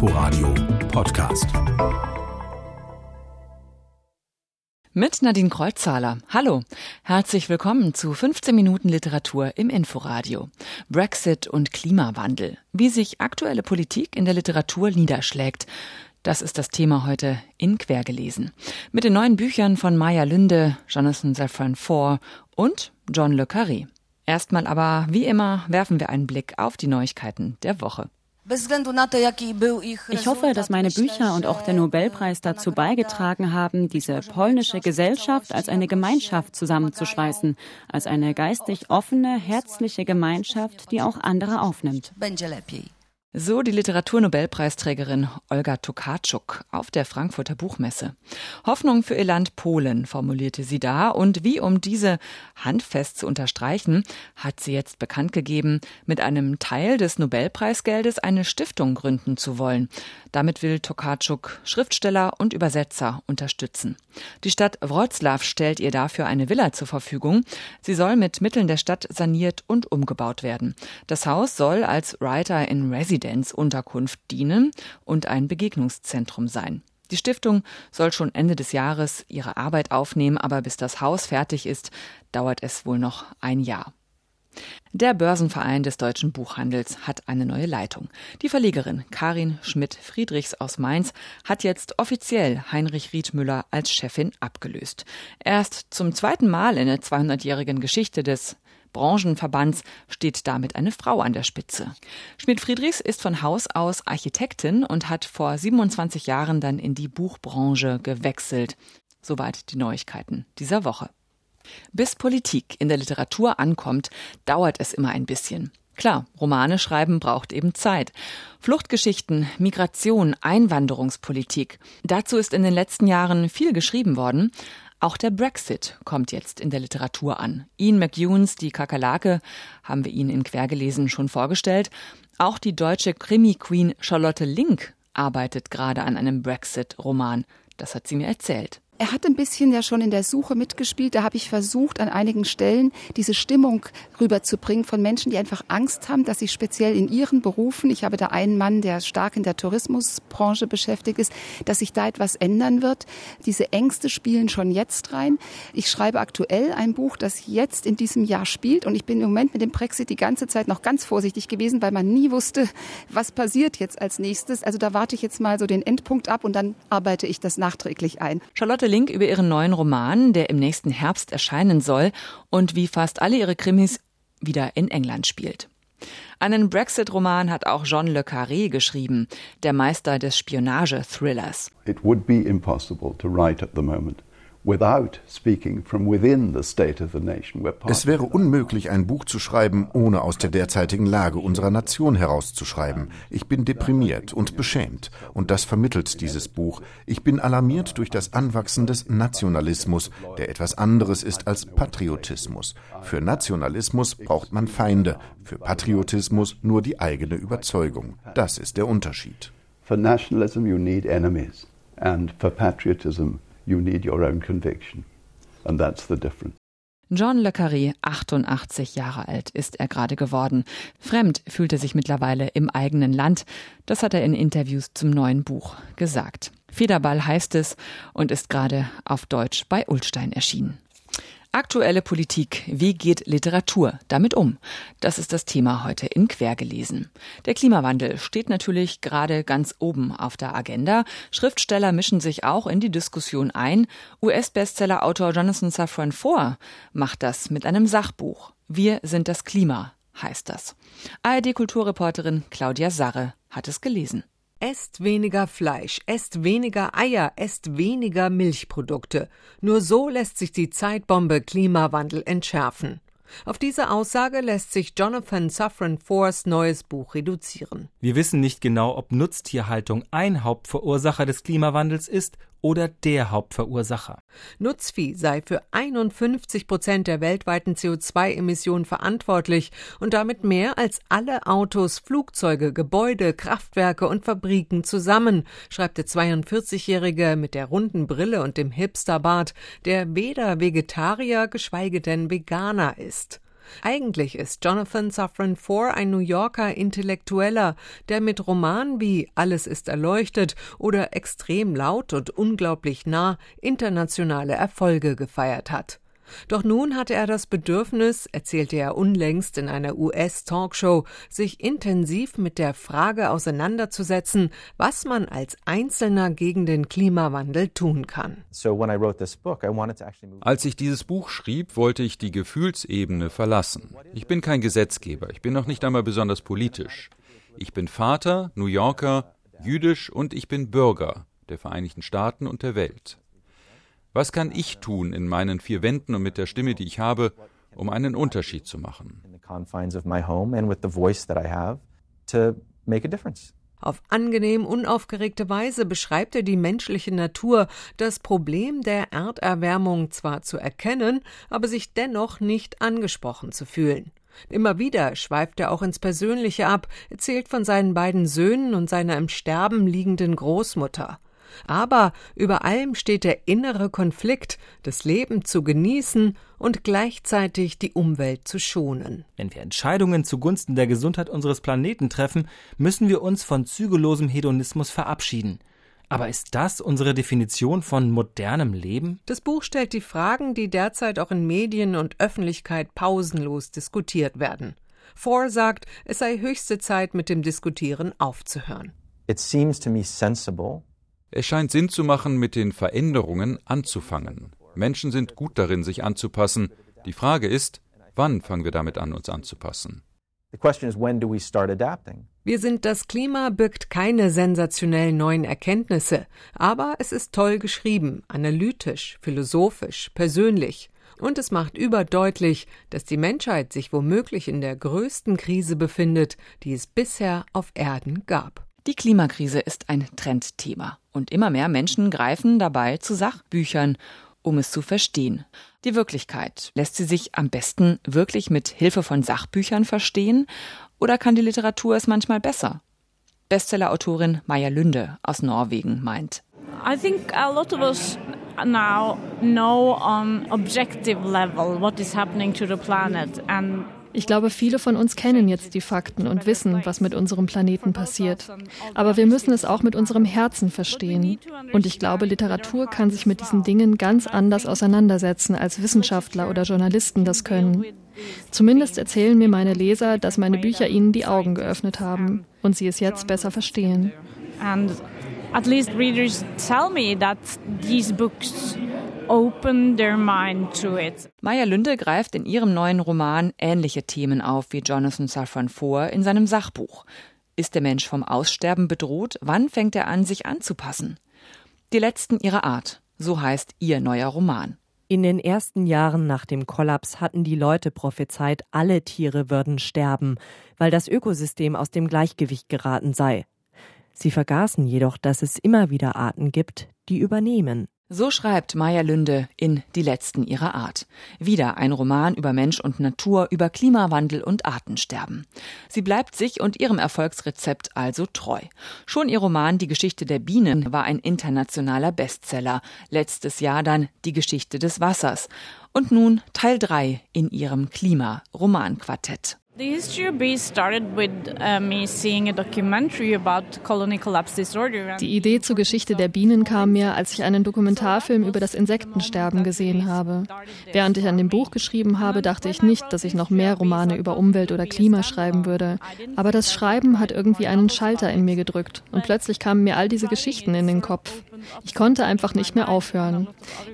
Inforadio Podcast. Mit Nadine Kreuzzahler. Hallo. Herzlich willkommen zu 15 Minuten Literatur im Inforadio. Brexit und Klimawandel. Wie sich aktuelle Politik in der Literatur niederschlägt. Das ist das Thema heute in Quergelesen. Mit den neuen Büchern von Maya Lünde, Jonathan Safran Foer und John Le Carré. Erstmal aber, wie immer, werfen wir einen Blick auf die Neuigkeiten der Woche. Ich hoffe, dass meine Bücher und auch der Nobelpreis dazu beigetragen haben, diese polnische Gesellschaft als eine Gemeinschaft zusammenzuschweißen, als eine geistig offene, herzliche Gemeinschaft, die auch andere aufnimmt. So die Literaturnobelpreisträgerin Olga Tokarczuk auf der Frankfurter Buchmesse. Hoffnung für ihr Land Polen formulierte sie da und wie um diese handfest zu unterstreichen, hat sie jetzt bekannt gegeben, mit einem Teil des Nobelpreisgeldes eine Stiftung gründen zu wollen. Damit will Tokarczuk Schriftsteller und Übersetzer unterstützen. Die Stadt Wroclaw stellt ihr dafür eine Villa zur Verfügung. Sie soll mit Mitteln der Stadt saniert und umgebaut werden. Das Haus soll als Writer in Residence Unterkunft dienen und ein Begegnungszentrum sein. Die Stiftung soll schon Ende des Jahres ihre Arbeit aufnehmen, aber bis das Haus fertig ist, dauert es wohl noch ein Jahr. Der Börsenverein des deutschen Buchhandels hat eine neue Leitung. Die Verlegerin Karin Schmidt-Friedrichs aus Mainz hat jetzt offiziell Heinrich Riedmüller als Chefin abgelöst. Erst zum zweiten Mal in der 200-jährigen Geschichte des Branchenverbands steht damit eine Frau an der Spitze. Schmidt-Friedrichs ist von Haus aus Architektin und hat vor 27 Jahren dann in die Buchbranche gewechselt. Soweit die Neuigkeiten dieser Woche. Bis Politik in der Literatur ankommt, dauert es immer ein bisschen. Klar, Romane schreiben braucht eben Zeit. Fluchtgeschichten, Migration, Einwanderungspolitik. Dazu ist in den letzten Jahren viel geschrieben worden. Auch der Brexit kommt jetzt in der Literatur an. Ian McEwans, die Kakerlake, haben wir Ihnen in Quergelesen schon vorgestellt. Auch die deutsche Krimi-Queen Charlotte Link arbeitet gerade an einem Brexit-Roman. Das hat sie mir erzählt. Er hat ein bisschen ja schon in der Suche mitgespielt. Da habe ich versucht, an einigen Stellen diese Stimmung rüberzubringen von Menschen, die einfach Angst haben, dass sie speziell in ihren Berufen, ich habe da einen Mann, der stark in der Tourismusbranche beschäftigt ist, dass sich da etwas ändern wird. Diese Ängste spielen schon jetzt rein. Ich schreibe aktuell ein Buch, das jetzt in diesem Jahr spielt und ich bin im Moment mit dem Brexit die ganze Zeit noch ganz vorsichtig gewesen, weil man nie wusste, was passiert jetzt als nächstes. Also da warte ich jetzt mal so den Endpunkt ab und dann arbeite ich das nachträglich ein. Charlotte Link über ihren neuen Roman, der im nächsten Herbst erscheinen soll und wie fast alle ihre Krimis wieder in England spielt. Einen Brexit-Roman hat auch John Le Carré geschrieben, der Meister des Spionage-Thrillers. It would be impossible to write at the moment es wäre unmöglich, ein Buch zu schreiben, ohne aus der derzeitigen Lage unserer Nation herauszuschreiben. Ich bin deprimiert und beschämt. Und das vermittelt dieses Buch. Ich bin alarmiert durch das Anwachsen des Nationalismus, der etwas anderes ist als Patriotismus. Für Nationalismus braucht man Feinde, für Patriotismus nur die eigene Überzeugung. Das ist der Unterschied. For nationalism you need enemies and for patriotism you need your own conviction. And that's the difference. John Le Carré, 88 Jahre alt, ist er gerade geworden. Fremd fühlt er sich mittlerweile im eigenen Land. Das hat er in Interviews zum neuen Buch gesagt. Federball heißt es und ist gerade auf Deutsch bei Ulstein erschienen. Aktuelle Politik. Wie geht Literatur damit um? Das ist das Thema heute in Quergelesen. Der Klimawandel steht natürlich gerade ganz oben auf der Agenda. Schriftsteller mischen sich auch in die Diskussion ein. US-Bestseller-Autor Jonathan Safran Foer macht das mit einem Sachbuch. Wir sind das Klima heißt das. ARD-Kulturreporterin Claudia Sarre hat es gelesen. Esst weniger Fleisch, esst weniger Eier, esst weniger Milchprodukte. Nur so lässt sich die Zeitbombe Klimawandel entschärfen. Auf diese Aussage lässt sich Jonathan Safran Foers neues Buch reduzieren. Wir wissen nicht genau, ob Nutztierhaltung ein Hauptverursacher des Klimawandels ist oder der Hauptverursacher. Nutzvieh sei für 51 Prozent der weltweiten CO2-Emissionen verantwortlich und damit mehr als alle Autos, Flugzeuge, Gebäude, Kraftwerke und Fabriken zusammen, schreibt der 42-Jährige mit der runden Brille und dem Hipsterbart, der weder Vegetarier geschweige denn Veganer ist. Eigentlich ist Jonathan Safran Foer ein New Yorker Intellektueller, der mit Romanen wie Alles ist erleuchtet oder Extrem laut und unglaublich nah internationale Erfolge gefeiert hat. Doch nun hatte er das Bedürfnis, erzählte er unlängst in einer US-Talkshow, sich intensiv mit der Frage auseinanderzusetzen, was man als Einzelner gegen den Klimawandel tun kann. Als ich dieses Buch schrieb, wollte ich die Gefühlsebene verlassen. Ich bin kein Gesetzgeber, ich bin noch nicht einmal besonders politisch. Ich bin Vater, New Yorker, jüdisch und ich bin Bürger der Vereinigten Staaten und der Welt. Was kann ich tun in meinen vier Wänden und mit der Stimme, die ich habe, um einen Unterschied zu machen? Auf angenehm unaufgeregte Weise beschreibt er die menschliche Natur, das Problem der Erderwärmung zwar zu erkennen, aber sich dennoch nicht angesprochen zu fühlen. Immer wieder schweift er auch ins Persönliche ab, erzählt von seinen beiden Söhnen und seiner im Sterben liegenden Großmutter. Aber über allem steht der innere Konflikt, das Leben zu genießen und gleichzeitig die Umwelt zu schonen. Wenn wir Entscheidungen zugunsten der Gesundheit unseres Planeten treffen, müssen wir uns von zügellosem Hedonismus verabschieden. Aber ist das unsere Definition von modernem Leben? Das Buch stellt die Fragen, die derzeit auch in Medien und Öffentlichkeit pausenlos diskutiert werden. Ford sagt, es sei höchste Zeit, mit dem Diskutieren aufzuhören. It seems to me sensible es scheint Sinn zu machen, mit den Veränderungen anzufangen. Menschen sind gut darin, sich anzupassen. Die Frage ist, wann fangen wir damit an, uns anzupassen? Wir sind das Klima birgt keine sensationell neuen Erkenntnisse, aber es ist toll geschrieben, analytisch, philosophisch, persönlich. Und es macht überdeutlich, dass die Menschheit sich womöglich in der größten Krise befindet, die es bisher auf Erden gab. Die Klimakrise ist ein Trendthema und immer mehr Menschen greifen dabei zu Sachbüchern, um es zu verstehen. Die Wirklichkeit lässt sie sich am besten wirklich mit Hilfe von Sachbüchern verstehen oder kann die Literatur es manchmal besser? Bestsellerautorin Maja Lünde aus Norwegen meint. I think a lot of us now know on objective level what is happening to the planet and ich glaube, viele von uns kennen jetzt die Fakten und wissen, was mit unserem Planeten passiert. Aber wir müssen es auch mit unserem Herzen verstehen. Und ich glaube, Literatur kann sich mit diesen Dingen ganz anders auseinandersetzen, als Wissenschaftler oder Journalisten das können. Zumindest erzählen mir meine Leser, dass meine Bücher ihnen die Augen geöffnet haben und sie es jetzt besser verstehen. And at least readers tell me that these books open their mind to it. Maya Lünde greift in ihrem neuen Roman ähnliche Themen auf wie Jonathan Safran Foer in seinem Sachbuch. Ist der Mensch vom Aussterben bedroht? Wann fängt er an, sich anzupassen? Die letzten ihrer Art, so heißt ihr neuer Roman. In den ersten Jahren nach dem Kollaps hatten die Leute prophezeit, alle Tiere würden sterben, weil das Ökosystem aus dem Gleichgewicht geraten sei. Sie vergaßen jedoch, dass es immer wieder Arten gibt, die übernehmen. So schreibt Maya Lünde in Die letzten ihrer Art. Wieder ein Roman über Mensch und Natur, über Klimawandel und Artensterben. Sie bleibt sich und ihrem Erfolgsrezept also treu. Schon ihr Roman Die Geschichte der Bienen war ein internationaler Bestseller. Letztes Jahr dann Die Geschichte des Wassers. Und nun Teil 3 in ihrem Klima-Romanquartett. The history of bees started with uh, me seeing a documentary about colony collapse disorder. Die Idee zur Geschichte der Bienen kam mir, als ich einen Dokumentarfilm über das Insektensterben gesehen habe. Während ich an dem Buch geschrieben habe, dachte ich nicht, dass ich noch mehr Romane über Umwelt oder Klima schreiben würde. Aber das Schreiben hat irgendwie einen Schalter in mir gedrückt und plötzlich kamen mir all diese Geschichten in den Kopf. Ich konnte einfach nicht mehr aufhören.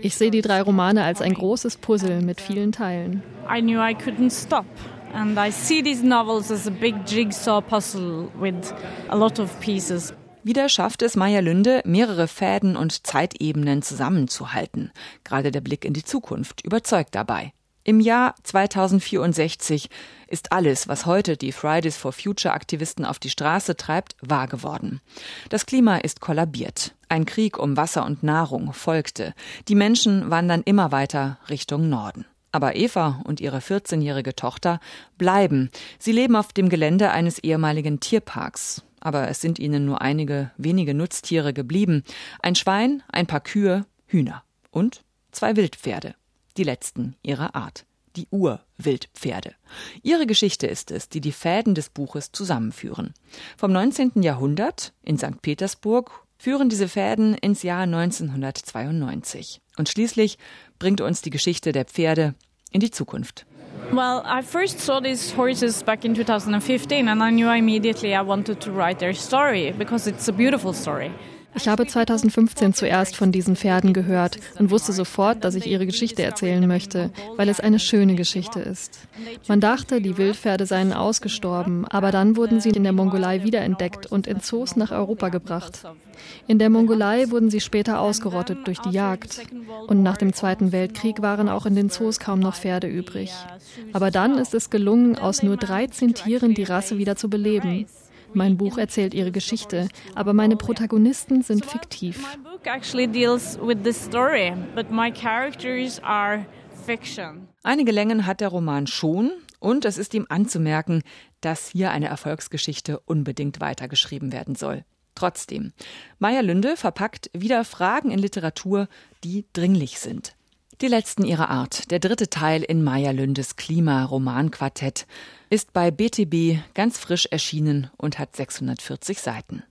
Ich sehe die drei Romane als ein großes Puzzle mit vielen Teilen. I knew I couldn't stop. And I see these novels as a big jigsaw puzzle with a lot of pieces. Wieder schafft es Maya Lünde, mehrere Fäden und Zeitebenen zusammenzuhalten. Gerade der Blick in die Zukunft überzeugt dabei. Im Jahr 2064 ist alles, was heute die Fridays for Future Aktivisten auf die Straße treibt, wahr geworden. Das Klima ist kollabiert. Ein Krieg um Wasser und Nahrung folgte. Die Menschen wandern immer weiter Richtung Norden. Aber Eva und ihre 14-jährige Tochter bleiben. Sie leben auf dem Gelände eines ehemaligen Tierparks. Aber es sind ihnen nur einige wenige Nutztiere geblieben. Ein Schwein, ein paar Kühe, Hühner und zwei Wildpferde. Die letzten ihrer Art. die Urwildpferde. Ihre Geschichte ist es, die die Fäden des Buches zusammenführen. Vom 19. Jahrhundert in St. Petersburg führen diese Fäden ins Jahr 1992. Und schließlich bringt uns die Geschichte der Pferde in die Zukunft. Well, I first saw these horses back in 2015 and I knew immediately I wanted to write their story because it's a beautiful story. Ich habe 2015 zuerst von diesen Pferden gehört und wusste sofort, dass ich ihre Geschichte erzählen möchte, weil es eine schöne Geschichte ist. Man dachte, die Wildpferde seien ausgestorben, aber dann wurden sie in der Mongolei wiederentdeckt und in Zoos nach Europa gebracht. In der Mongolei wurden sie später ausgerottet durch die Jagd. Und nach dem Zweiten Weltkrieg waren auch in den Zoos kaum noch Pferde übrig. Aber dann ist es gelungen, aus nur 13 Tieren die Rasse wieder zu beleben. Mein Buch erzählt ihre Geschichte, aber meine Protagonisten sind fiktiv. Einige Längen hat der Roman schon und es ist ihm anzumerken, dass hier eine Erfolgsgeschichte unbedingt weitergeschrieben werden soll. Trotzdem, Maya Lünde verpackt wieder Fragen in Literatur, die dringlich sind. Die letzten ihrer Art, der dritte Teil in Maya Lündes Klima-Romanquartett, ist bei BTB ganz frisch erschienen und hat 640 Seiten.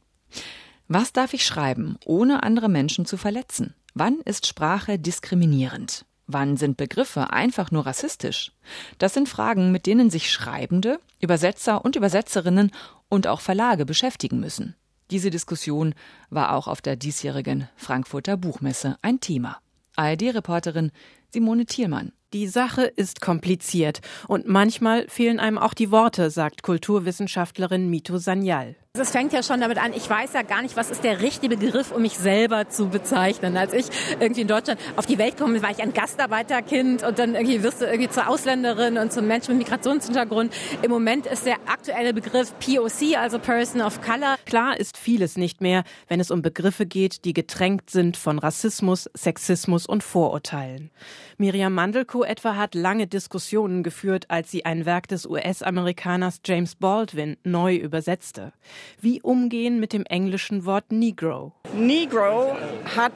Was darf ich schreiben, ohne andere Menschen zu verletzen? Wann ist Sprache diskriminierend? Wann sind Begriffe einfach nur rassistisch? Das sind Fragen, mit denen sich Schreibende, Übersetzer und Übersetzerinnen und auch Verlage beschäftigen müssen. Diese Diskussion war auch auf der diesjährigen Frankfurter Buchmesse ein Thema. ARD-Reporterin Simone Thielmann. Die Sache ist kompliziert und manchmal fehlen einem auch die Worte, sagt Kulturwissenschaftlerin Mito Sanyal. Es fängt ja schon damit an, ich weiß ja gar nicht, was ist der richtige Begriff, um mich selber zu bezeichnen. Als ich irgendwie in Deutschland auf die Welt komme, war ich ein Gastarbeiterkind und dann irgendwie wirst du irgendwie zur Ausländerin und zum Menschen mit Migrationshintergrund. Im Moment ist der aktuelle Begriff POC, also Person of Color. Klar ist vieles nicht mehr, wenn es um Begriffe geht, die getränkt sind von Rassismus, Sexismus und Vorurteilen. Miriam Mandelko etwa hat lange Diskussionen geführt, als sie ein Werk des US-Amerikaners James Baldwin neu übersetzte. Wie umgehen mit dem englischen Wort Negro? Negro hat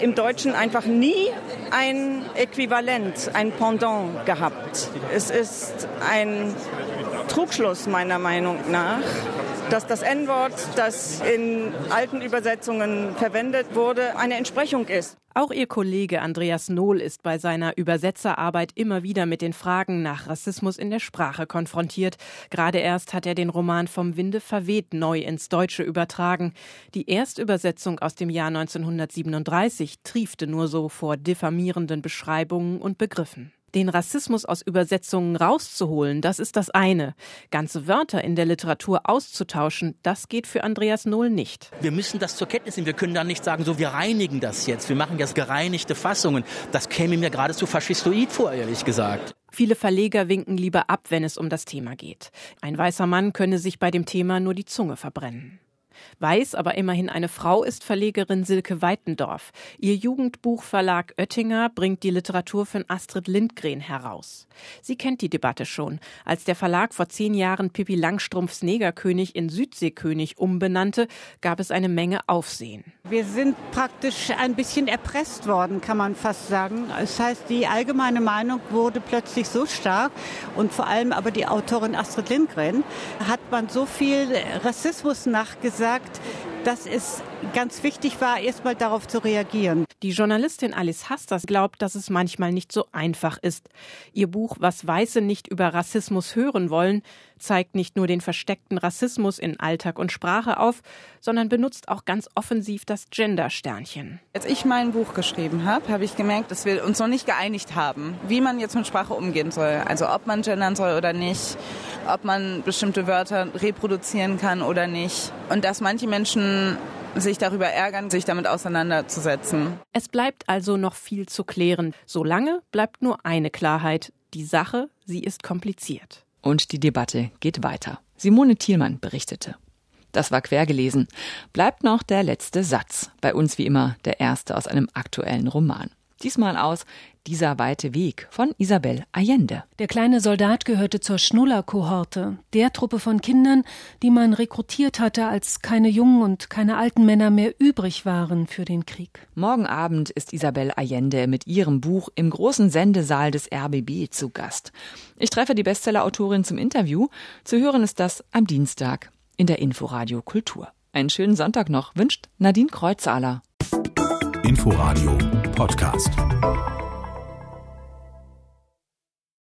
im Deutschen einfach nie ein Äquivalent, ein Pendant gehabt. Es ist ein Trugschluss meiner Meinung nach, dass das N-Wort, das in alten Übersetzungen verwendet wurde, eine Entsprechung ist. Auch ihr Kollege Andreas Nohl ist bei seiner Übersetzerarbeit immer wieder mit den Fragen nach Rassismus in der Sprache konfrontiert. Gerade erst hat er den Roman Vom Winde verweht neu ins Deutsche übertragen. Die Erstübersetzung aus dem Jahr 1937 triefte nur so vor diffamierenden Beschreibungen und Begriffen. Den Rassismus aus Übersetzungen rauszuholen, das ist das eine. Ganze Wörter in der Literatur auszutauschen, das geht für Andreas Nohl nicht. Wir müssen das zur Kenntnis nehmen. Wir können dann nicht sagen, so wir reinigen das jetzt. Wir machen jetzt gereinigte Fassungen. Das käme mir geradezu faschistoid vor, ehrlich gesagt. Viele Verleger winken lieber ab, wenn es um das Thema geht. Ein weißer Mann könne sich bei dem Thema nur die Zunge verbrennen. Weiß aber immerhin eine Frau ist Verlegerin Silke Weitendorf. Ihr Jugendbuchverlag Oettinger bringt die Literatur von Astrid Lindgren heraus. Sie kennt die Debatte schon. Als der Verlag vor zehn Jahren Pippi Langstrumpfs Negerkönig in Südseekönig umbenannte, gab es eine Menge Aufsehen. Wir sind praktisch ein bisschen erpresst worden, kann man fast sagen. Das heißt, die allgemeine Meinung wurde plötzlich so stark und vor allem aber die Autorin Astrid Lindgren hat man so viel Rassismus nachgesagt, gesagt, dass es ganz wichtig war, erstmal darauf zu reagieren. Die Journalistin Alice Hastas glaubt, dass es manchmal nicht so einfach ist. Ihr Buch Was Weiße nicht über Rassismus hören wollen zeigt nicht nur den versteckten Rassismus in Alltag und Sprache auf, sondern benutzt auch ganz offensiv das Gender-Sternchen. Als ich mein Buch geschrieben habe, habe ich gemerkt, dass wir uns noch nicht geeinigt haben, wie man jetzt mit Sprache umgehen soll. Also ob man gendern soll oder nicht, ob man bestimmte Wörter reproduzieren kann oder nicht. Und dass manche Menschen sich darüber ärgern, sich damit auseinanderzusetzen. Es bleibt also noch viel zu klären. Solange bleibt nur eine Klarheit. Die Sache, sie ist kompliziert. Und die Debatte geht weiter. Simone Thielmann berichtete. Das war quer gelesen. Bleibt noch der letzte Satz. Bei uns wie immer der erste aus einem aktuellen Roman. Diesmal aus Dieser weite Weg von Isabel Allende. Der kleine Soldat gehörte zur Schnuller-Kohorte, der Truppe von Kindern, die man rekrutiert hatte, als keine jungen und keine alten Männer mehr übrig waren für den Krieg. Morgen Abend ist Isabel Allende mit ihrem Buch im großen Sendesaal des RBB zu Gast. Ich treffe die Bestsellerautorin zum Interview. Zu hören ist das am Dienstag in der Inforadio Kultur. Einen schönen Sonntag noch wünscht Nadine Kreuzahler. Inforadio Podcast.